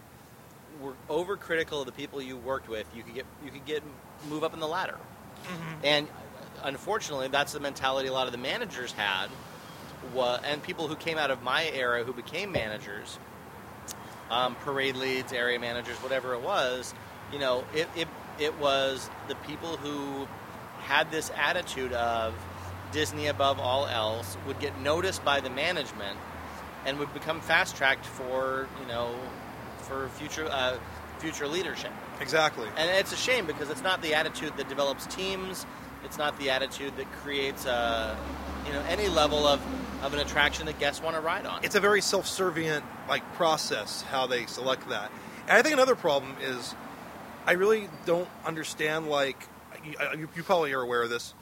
were overcritical of the people you worked with, you could get you could get move up in the ladder. And unfortunately, that's the mentality a lot of the managers had, wa- and people who came out of my era who became managers, um, parade leads, area managers, whatever it was. You know, it, it it was the people who had this attitude of Disney above all else would get noticed by the management and would become fast tracked for you know for future uh, future leadership.
Exactly.
And it's a shame because it's not the attitude that develops teams. It's not the attitude that creates uh, you know any level of, of an attraction that guests want to ride on.
it's a very self-servient like process how they select that. And I think another problem is I really don't understand like you, uh, you you probably are aware of this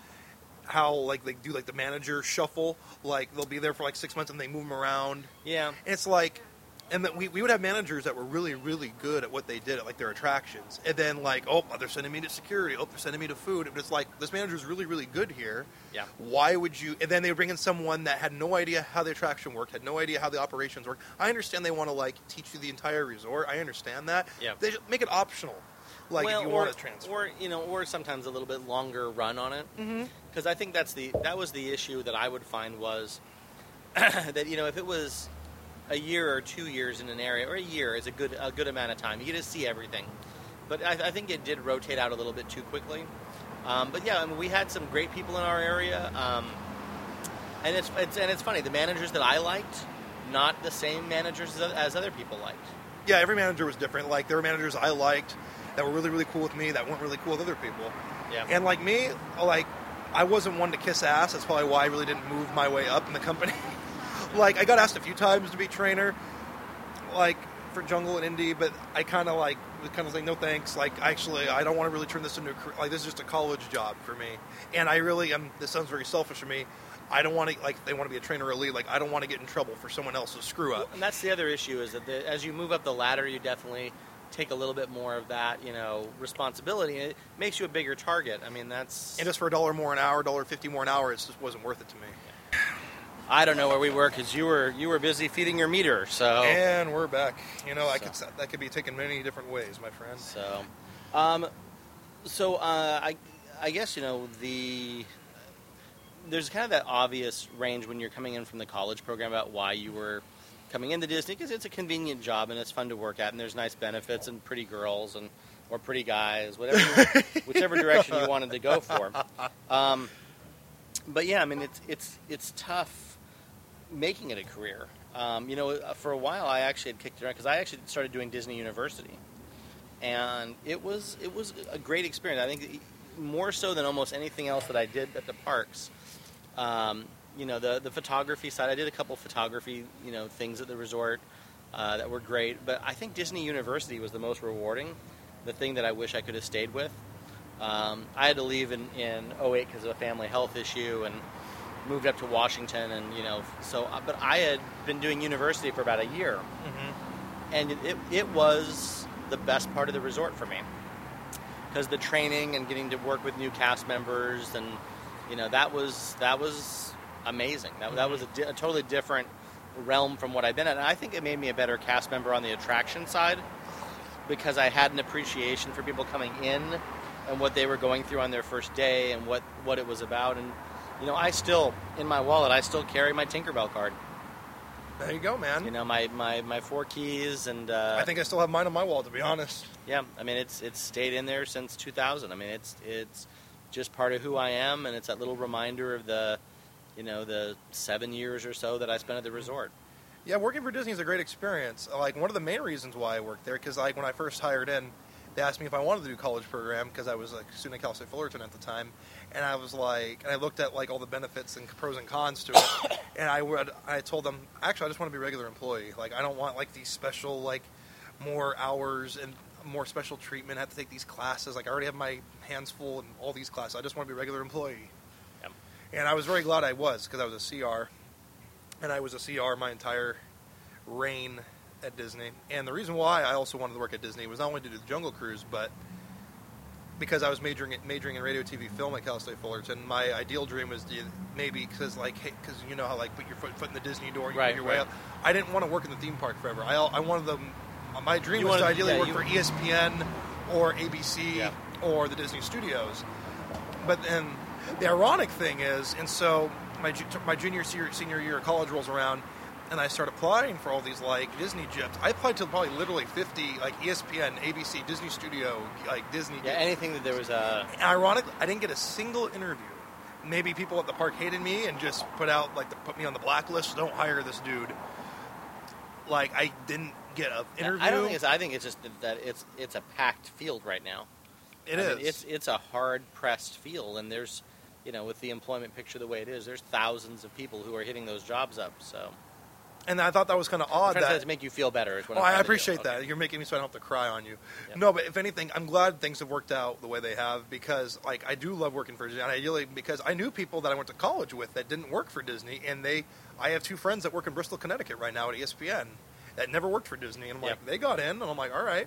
how like they do like the manager shuffle. Like they'll be there for like six months and they move them around.
Yeah,
and it's like and that we, we would have managers that were really really good at what they did at like their attractions. And then like oh they're sending me to security. Oh they're sending me to food. And it's like this manager's really really good here.
Yeah.
why would you and then they would bring in someone that had no idea how the attraction worked had no idea how the operations worked. I understand they want to like teach you the entire resort. I understand that.
Yeah.
they make it optional like
well,
if you
or,
want to transfer
or you know, or sometimes a little bit longer run on it. Because I think that's the that was the issue that I would find was that you know if it was a year or two years in an area or a year is a good a good amount of time you get to see everything. But I, I think it did rotate out a little bit too quickly. Um, but yeah, I mean, we had some great people in our area, um, and it's, it's and it's funny the managers that I liked, not the same managers as, as other people liked.
yeah every manager was different like there were managers i liked that were really really cool with me that weren't really cool with other people.
Yeah.
and like me like i wasn't one to kiss ass. That's probably why i really didn't move my way up in the company. Like i got asked a few times to be trainer like for jungle and Indy but i kind of like was kind of like no thanks. Like actually i don't want to really turn this into a career like this is just a college job for me. And i really am this sounds very selfish of me. I don't want to like they want to be a trainer or a lead like i don't want to get in trouble for someone else's screw up.
And that's the other issue is that the, as you move up the ladder, you definitely take a little bit more of that, you know, responsibility. And it makes you a bigger target. I mean, that's.
and just for a dollar more an hour dollar fifty more an hour it just wasn't worth it to me
I don't know where we were because you were you were busy feeding your meter. So.
and we're back you know i
So.
could that could be taken many different ways my friend
So, um, so uh, I, I guess you know the there's kind of that obvious range when you're coming in from the college program about why you were coming into Disney because it's a convenient job and it's fun to work at and there's nice benefits and pretty girls and or pretty guys, whatever, whichever direction you wanted to go for. Um, but yeah, I mean it's it's it's tough making it a career. Um, you know, for a while I actually had kicked it around because I actually started doing Disney University and it was it was a great experience. I think more so than almost anything else that I did at the parks. Um, you know, the the photography side. I did a couple photography you know things at the resort uh, that were great, but I think Disney University was the most rewarding. The thing that I wish I could have stayed with. Um, I had to leave in in 08 because of a family health issue and moved up to Washington and you know so uh, but I had been doing university for about a year and it, it, it was the best part of the resort for me because the training and getting to work with new cast members and you know that was that was amazing. That, that was a, di- a totally different realm from what I've been at. And I think it made me a better cast member on the attraction side because I had an appreciation for people coming in and what they were going through on their first day and what, what it was about. And you know I still in my wallet I still carry my Tinkerbell card.
There you go man.
You know my, my, my four keys and uh,
i think i still have mine on my wall to be honest.
Yeah, I mean it's it's stayed in there since 2000. I mean it's it's just part of who I am, and it's that little reminder of the, you know, the seven years or so that I spent at the mm-hmm. resort.
Yeah, working for Disney is a great experience. Like one of the main reasons why I worked there, because like when I first hired in, they asked me if I wanted to do college program because I was like a student at Cal State Fullerton at the time, and I was like, and I looked at like all the benefits and pros and cons to it, and I would, I told them actually I just want to be a regular employee. Like I don't want like these special like more hours and more special treatment. I have to take these classes. Like I already have my hands full in all these classes. I just want to be a regular employee. And I was very glad I was because I was a CR, and I was a CR my entire reign at Disney. And the reason why I also wanted to work at Disney was not only to do the Jungle Cruise, but because I was majoring majoring in radio, TV, film at Cal State Fullerton. My ideal dream was to maybe because like because you know how like put your foot, foot in the Disney door, and you
Right,
your way up. I didn't want to work in the theme park forever. I I wanted them. My dream
You
was to ideally
yeah,
work
you-
for ESPN or ABC
Yeah.
or the Disney Studios. But then the ironic thing is, and so my my junior senior, senior year of college rolls around, and I start applying for all these like Disney jobs. I applied to probably literally fifty like ESPN, ABC, Disney Studio, like Disney.
Yeah, anything that there was a.
And ironically, I didn't get a single interview. Maybe people at the park hated me and just put out like to put me on the blacklist. Don't hire this dude. Like I didn't get an interview.
I don't think it's. I think it's just that- that it's it's a packed field right now.
It
I
is.
mean, it's it's a hard pressed field, and there's, you know, with the employment picture the way it is, there's thousands of people who are hitting those jobs up. So
and I thought that was kind of odd. that
to make you feel better. Is what
Well,
I'm oh, I
appreciate
Okay.
that. You're making me so I don't have to cry on you.
Yep.
No, but if anything, I'm glad things have worked out the way they have because, like, I do love working for Disney. And I really because I knew people that I went to college with that didn't work for Disney, and they. I have two friends that work in Bristol, Connecticut right now at ESPN that never worked for Disney, and I'm like, they got in, and I'm like, all right.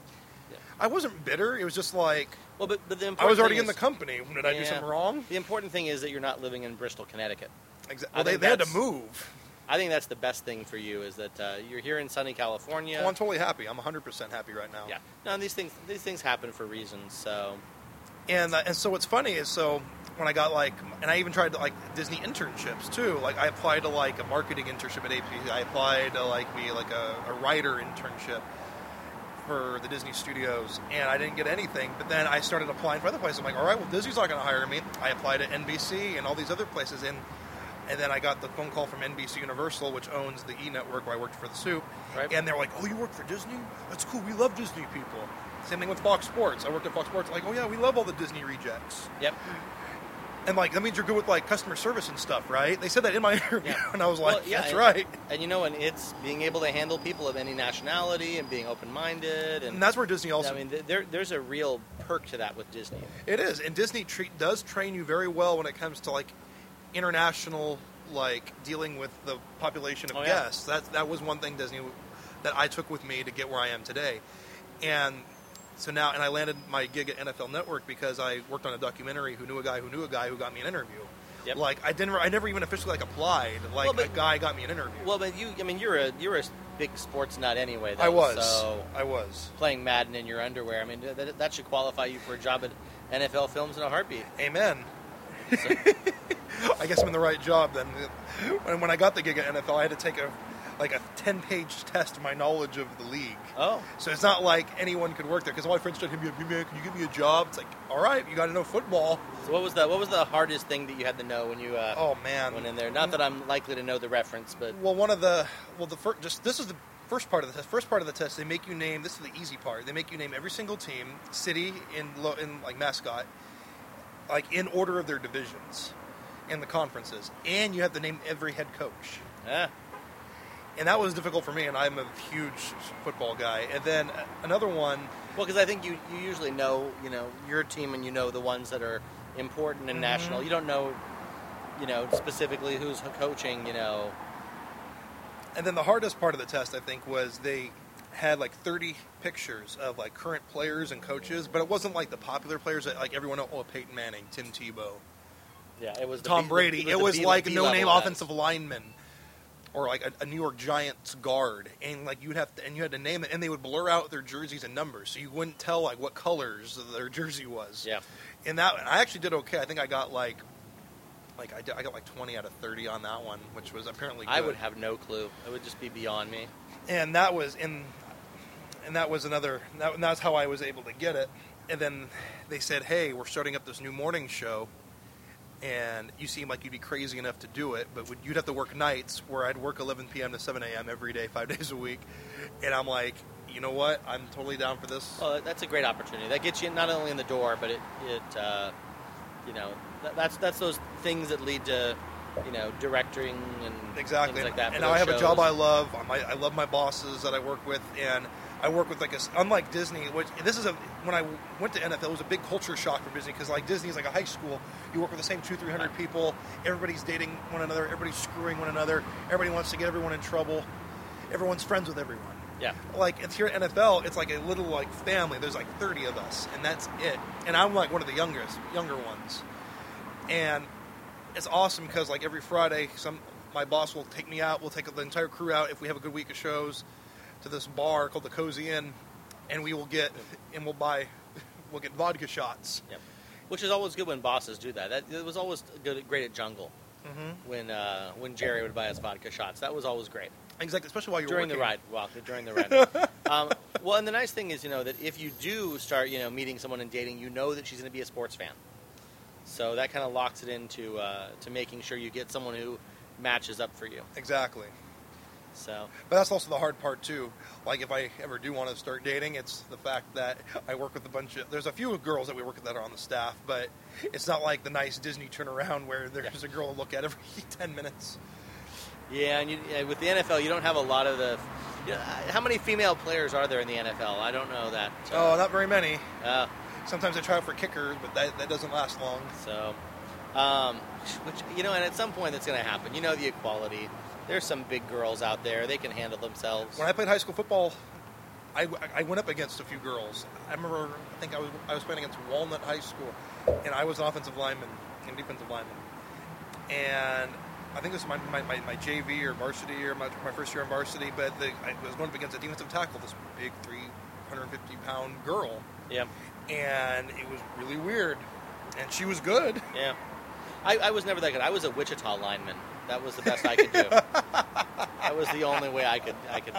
Yeah.
I wasn't bitter. It was just like
Well, but, but the
I
important
was already in the
is-
company. Did I do something wrong?
The important thing is that you're not living in Bristol, Connecticut.
Exa-
I
well, they, they had to move.
I think that's the best thing for you is that uh, you're here in sunny California.
Oh, I'm totally happy. I'm 100% happy right now.
yeah. No, these things these things happen for reasons. So
And uh, and so what's funny is so when I got like and I even tried to like Disney internships too. Like I applied to like a marketing internship at AP. I applied to like be like a, a writer internship for the Disney Studios, and I didn't get anything. But then I started applying for other places. I'm like, all right, well Disney's not going to hire me. I applied to NBC and all these other places, and and then I got the phone call from NBC Universal, which owns the E Network, where I worked for the Soup,
Right.
and they're like, "Oh, you work for Disney? That's cool. We love Disney people." Same thing with Fox Sports. I worked at Fox Sports. Like, oh yeah, we love all the Disney rejects.
yep.
And like that means you're good with like customer service and stuff, right? They said that in my interview,
Yeah.
and I was like,
Well, yeah,
"That's
and-
right."
And you know, and it's being able to handle people of any nationality and being open minded and.
And that's where Disney also
I mean, there, there's a real perk to that with Disney.
it is. And Disney treat, does train you very well when it comes to like international like dealing with the population of
Oh, yeah.
guests. That that was one thing Disney that I took with me to get where I am today. And so now, and I landed my gig at NFL Network because I worked on a documentary who knew a guy who knew a guy who got me an interview.
Yep.
Like I didn't, I never even officially like applied. Like
Well, but-
a guy got me an interview.
Well, but you, I mean, you're a you're a big sports nut anyway. Though,
I was,
So
I was.
playing Madden in your underwear, I mean, that, that should qualify you for a job at NFL Films in a heartbeat.
Amen. I guess I'm in the right job then. When, when I got the gig at NFL, I had to take a like a 10 page test of my knowledge of the league.
Oh,
So it's not like anyone could work there because all my friends "Hey man, man, can you give me a job?" It's like, all right, you got to know football.
so what was the what was the hardest thing that you had to know when you uh,
Oh man,
went in there? Not that I'm likely to know the reference, but
Well, one of the well, the first just this is the first part of the test. First part of the test, they make you name. This is the easy part. They make you name every single team, city, in in like mascot, like in order of their divisions, and the conferences, and you have to name every head coach.
eh,
And that was difficult for me, and I'm a huge football guy. And then another one,
well, because I think you, you usually know you know your team and you know the ones that are important and
Mhm.
national. You don't know, you know, specifically who's coaching. You know,
and then the hardest part of the test, I think, was they had like 30 pictures of like current players and coaches, but it wasn't like the popular players that like everyone knows, oh, Peyton Manning, Tim Tebow.
yeah, it was
Tom
B-
Brady. It was
B-
like
B
no name offensive lineman, or like a, a New York Giants guard, and like you'd have to, and you had to name it, and they would blur out their jerseys and numbers, so you wouldn't tell like what colors their jersey was.
Yeah.
And that I actually did okay. I think I got like, like I, did, I got like twenty out of thirty on that one, which was apparently. Good.
I would have no clue. It would just be beyond me.
and that was in, and that was another. That, that's how I was able to get it. And then they said, "Hey, we're starting up this new morning show." And you seem like you'd be crazy enough to do it, but would, you'd have to work nights where I'd work 11 p.m. to 7 a.m. every day, five days a week. And I'm like, you know what? I'm totally down for this.
Well, that's a great opportunity. That gets you not only in the door, but it, it uh, you know, that, that's that's those things that lead to, you know, directing and
Exactly.
things like that.
and I have a job. I love. I love my bosses that I work with, and I work with like a. Unlike Disney, which this is a when I went to NFL, it was a big culture shock for Disney because like Disney is like a high school. You work with the same two, three hundred people. Everybody's dating one another. Everybody's screwing one another. Everybody wants to get everyone in trouble. Everyone's friends with everyone.
Yeah.
Like it's here at NFL, it's like a little like family. There's like 30 of us, and that's it. And I'm like one of the youngest, younger ones. And it's awesome because like every Friday, some my boss will take me out. We'll take the entire crew out if we have a good week of shows to this bar called the Cozy Inn, and we will get and we'll buy we'll get vodka shots.
Yep. Which is always good when bosses do that. That it was always good, great at Jungle
Mm-hmm.
when uh, when Jerry would buy us vodka shots. That was always great
Exactly, especially while you're
during the ride. Well, during the ride. um, well, and the nice thing is, you know, that if you do start, you know, meeting someone and dating, you know that she's going to be a sports fan. So that kind of locks it into uh, to making sure you get someone who matches up for you.
Exactly.
So
But that's also the hard part too. Like if I ever do want to start dating, it's the fact that I work with a bunch of. There's a few girls that we work with that are on the staff, but it's not like the nice Disney turnaround where there's a girl to look at every ten minutes.
yeah, and you, with the NFL, you don't have a lot of the. You know, how many female players are there in the NFL? I don't know that.
Oh, not very many.
Uh,
Sometimes I try out for kickers, but that, that doesn't last long.
So, um, which you know, and at some point that's going to happen. You know, the equality. There's some big girls out there; they can handle themselves.
When I played high school football, I, I went up against a few girls. I remember, I think I was I was playing against Walnut High School, and I was an offensive lineman and defensive lineman. And I think this was my, my, my, my JV or varsity or my, my first year in varsity, but the, I was going up against a defensive tackle, this big 350 pound girl,
Yeah,
and it was really weird. And she was good.
yeah. I, I was never that good. I was a Wichita lineman. That was the best I could do. that was the only way I could I could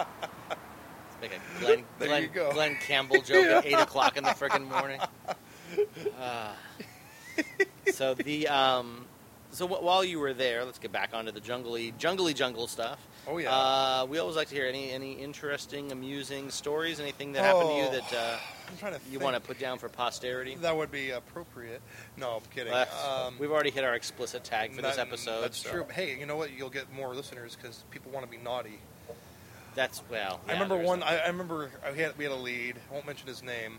make a Glen,
There
Glen,
you go.
Glen Campbell joke at eight o'clock in the freaking morning. Ah. so the um, so wh- while you were there, let's get back onto the jungly jungly jungle stuff.
Oh, yeah.
Uh, we always like to hear any any interesting, amusing stories. Anything that happened to you
Oh,
that uh,
I'm trying to
you
think.
want to put down for posterity?
That would be appropriate. No, I'm kidding.
Uh,
Um,
we've already hit our explicit tag for this episode.
That's
so
true. Hey, you know what? You'll get more listeners because people want to be naughty.
That's well.
I remember one. I, I remember I had, we had a lead. I won't mention his name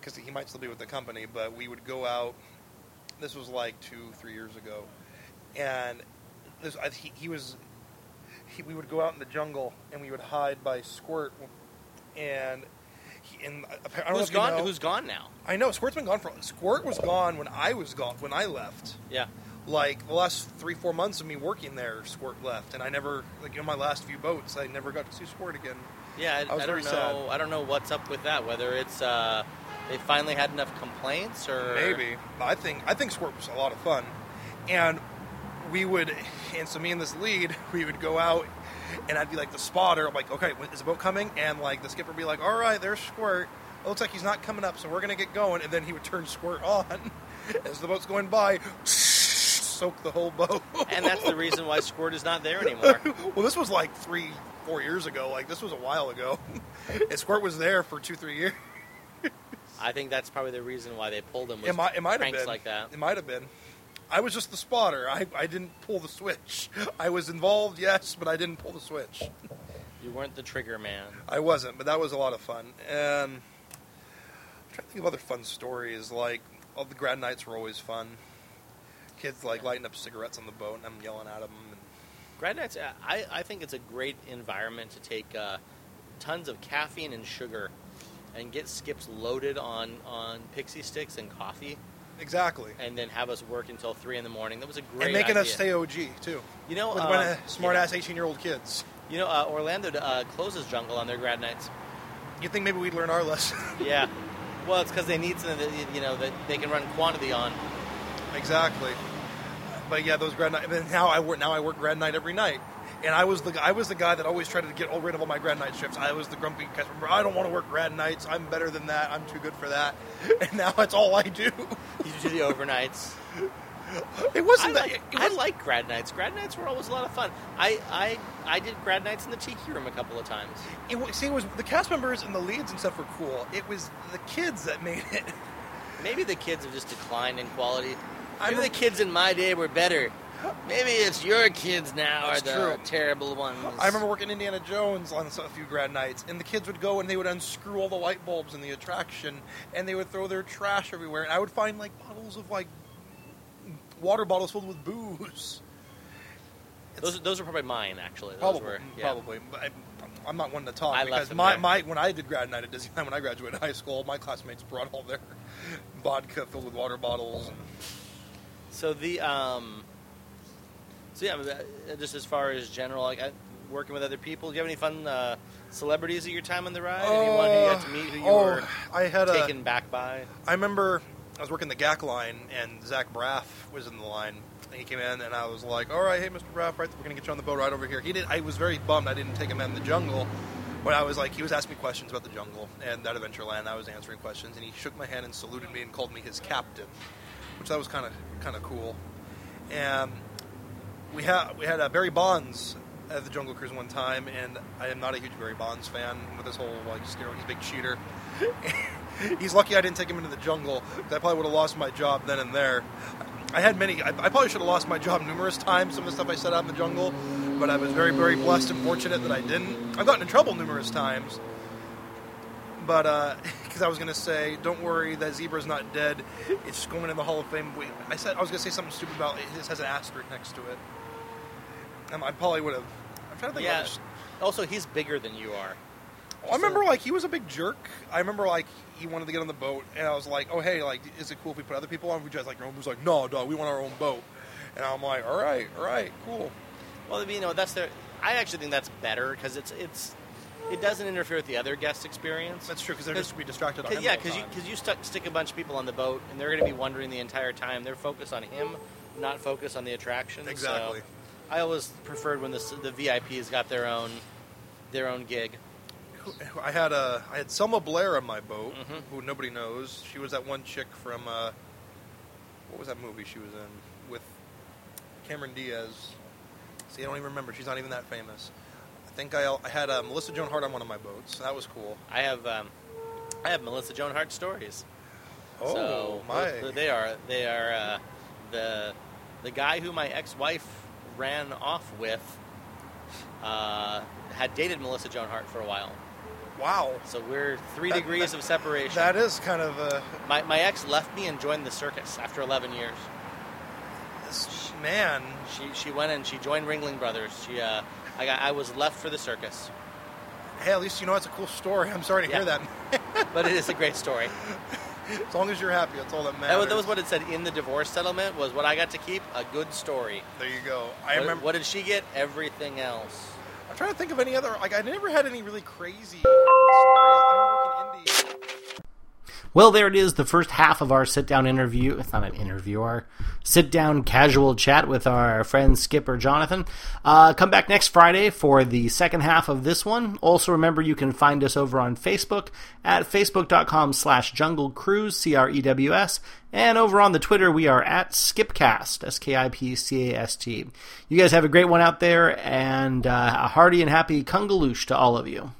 because he might still be with the company. But we would go out. This was like two, three years ago, and this I, he, he was. He, we would go out in the jungle and we would hide by Squirt, and and I don't know
Who's
you
gone?
know-
Who's gone now?
I know Squirt's been gone for. Squirt was gone when I was gone when I left.
Yeah.
Like the last three, four months of me working there, Squirt left, and I never like in my last few boats, I never got to see Squirt again.
Yeah, I,
I was
I don't know.
sad.
I don't know what's up with that. Whether it's uh, they finally had enough complaints or
Maybe I think I think Squirt was a lot of fun, and we would, and so me and this lead, we would go out, and I'd be like the spotter. I'm like, okay, is the boat coming? And like the skipper would be like, all right, there's Squirt. It looks like he's not coming up, so we're gonna get going. And then he would turn Squirt on as the boat's going by, soak the whole boat.
And that's the reason why Squirt is not there anymore.
well, this was like three, four years ago. Like this was a while ago. and Squirt was there for two, three years.
I think that's probably the reason why they pulled him. Was
It might, it might have been
like that.
It might have been. I was just the spotter. I, I didn't pull the switch. I was involved, yes, but I didn't pull the switch.
You weren't the trigger man.
I wasn't, but that was a lot of fun. And I'm trying to think of other fun stories. Like all the grad nights were always fun. Kids like lighting up cigarettes on the boat, and I'm yelling at them. And
Grad nights. uh, I, I think it's a great environment to take uh, tons of caffeine and sugar, and get skips loaded on on pixie sticks and coffee,
exactly.
and then have us work until three in the morning. That was a great.
And making
idea.
us stay OG too.
You know,
With a
um,
smart ass 18 year old kids.
You know, uh, Orlando uh, closes Jungle on their grad nights.
You think maybe we'd learn our lesson?
Yeah. Well, it's because they need something that you know that they can run quantity on.
exactly. But yeah, those grad night. Now I work. Now I work grad night every night. And I was the I was the guy that always tried to get rid of all my grad night shifts. I was the grumpy customer. I don't want to work grad nights. I'm better than that. I'm too good for that. And now that's all I do.
You do the overnights.
It wasn't that.
like,
It
I
wasn't,
like grad nights. Grad nights were always a lot of fun. I, I I did grad nights in the tiki room a couple of times.
it, wa- see, it was the cast members and the leads and stuff were cool. It was the kids that made it.
Maybe the kids have just declined in quality.
I
Maybe the kids in my day were better. Maybe it's your kids now
That's
are the
true.
terrible ones.
I remember working Indiana Jones on a few grad nights, and the kids would go and they would unscrew all the light bulbs in the attraction, and they would throw their trash everywhere. And I would find like bottles of like water bottles filled with booze.
Those, those are probably mine, actually. Those
Probably,
were, yeah.
probably. But I, I'm not one to talk
I
because my, my when I did grad night at Disneyland when I graduated high school, my classmates brought all their vodka filled with water bottles. And,
So the um, so yeah, uh, just as far as general, like I, working with other people, do you have any fun uh, celebrities at your time on the ride? Anyone who you got to meet who you
oh,
were
I had a.
taken back by?
I remember I was working the GAC line and Zach Braff was in the line. And he came in and I was like, "All right, hey, Mr. Braff, right, we're gonna get you on the boat right over here." He did. I was very bummed I didn't take him in the jungle. But I was like, he was asking me questions about the jungle and that Adventureland. I was answering questions, and he shook my hand and saluted me and called me his captain, which that was kind of kind of cool. And we had we had uh, Barry Bonds at the Jungle Cruise one time, and I am not a huge Barry Bonds fan with this whole like a big cheater. He's lucky I didn't take him into the jungle. I probably would have lost my job then and there. I had many. I, I probably should have lost my job numerous times. Some of the stuff I said out in the jungle, but I was very, very blessed and fortunate that I didn't. I've gotten in trouble numerous times. But because I was going to say, don't worry, that zebra's not dead. It's going in the Hall of Fame. Wait, I said I was going to say something stupid about it. This has an asterisk next to it. Um, I probably would have. I'm trying to think.
Yeah.
Of this.
Also, he's bigger than you are.
I remember like he was a big jerk. I remember like he wanted to get on the boat, and I was like, "Oh hey, like is it cool if we put other people on? We just like your own." He was like, "No, dog, we want our own boat." And I'm like, "All right, all right, cool."
Well, you know, that's their. I actually think that's better because it's it's it doesn't interfere with the other guest experience.
That's true because they're just going to be distracted on
Cause, yeah, because you because you stuck, stick a bunch of people on the boat, and they're going to be wondering the entire time. They're focused on him, not focused on the attraction. so
Exactly.
I always preferred when the the VIPs got their own their own gig.
I had a I had Selma Blair on my boat,
Mhm.
who nobody knows. She was that one chick from uh, what was that movie she was in with Cameron Diaz? See, I don't even remember. She's not even that famous. I think I, I had uh, Melissa Joan Hart on one of my boats. That was cool.
I have um, I have Melissa Joan Hart stories.
Oh
so
my!
They are they are uh, the the guy who my ex-wife ran off with uh, had dated Melissa Joan Hart for a while.
Wow,
So we're three
That-
degrees
that-
of separation.
that is kind of a
my my ex left me and joined the circus after 11 years.
this man.
She she went and she joined Ringling Brothers. She uh, I got I was left for the circus,
Hey, at least you know it's a cool story. I'm sorry to hear that.
but it is a great story.
as long as you're happy, that's all that
That
matters.
was, that was what it said in the divorce settlement. Was what I got to keep a good story.
There you go. I
what,
remember.
what did she get? Everything else.
I'm trying to think of any other. Like, I never had any really crazy stories.
Well, there it is, the first half of our sit down interview. It's not an interview, our sit down casual chat with our friend Skipper Jonathan. Uh, come back next Friday for the second half of this one. Also, remember you can find us over on Facebook at facebook.com slash jungle cruise, C R E W S. And over on the Twitter, we are at Skipcast, S K I P C A S T. You guys have a great one out there, and uh, a hearty and happy Kungaloosh to all of you.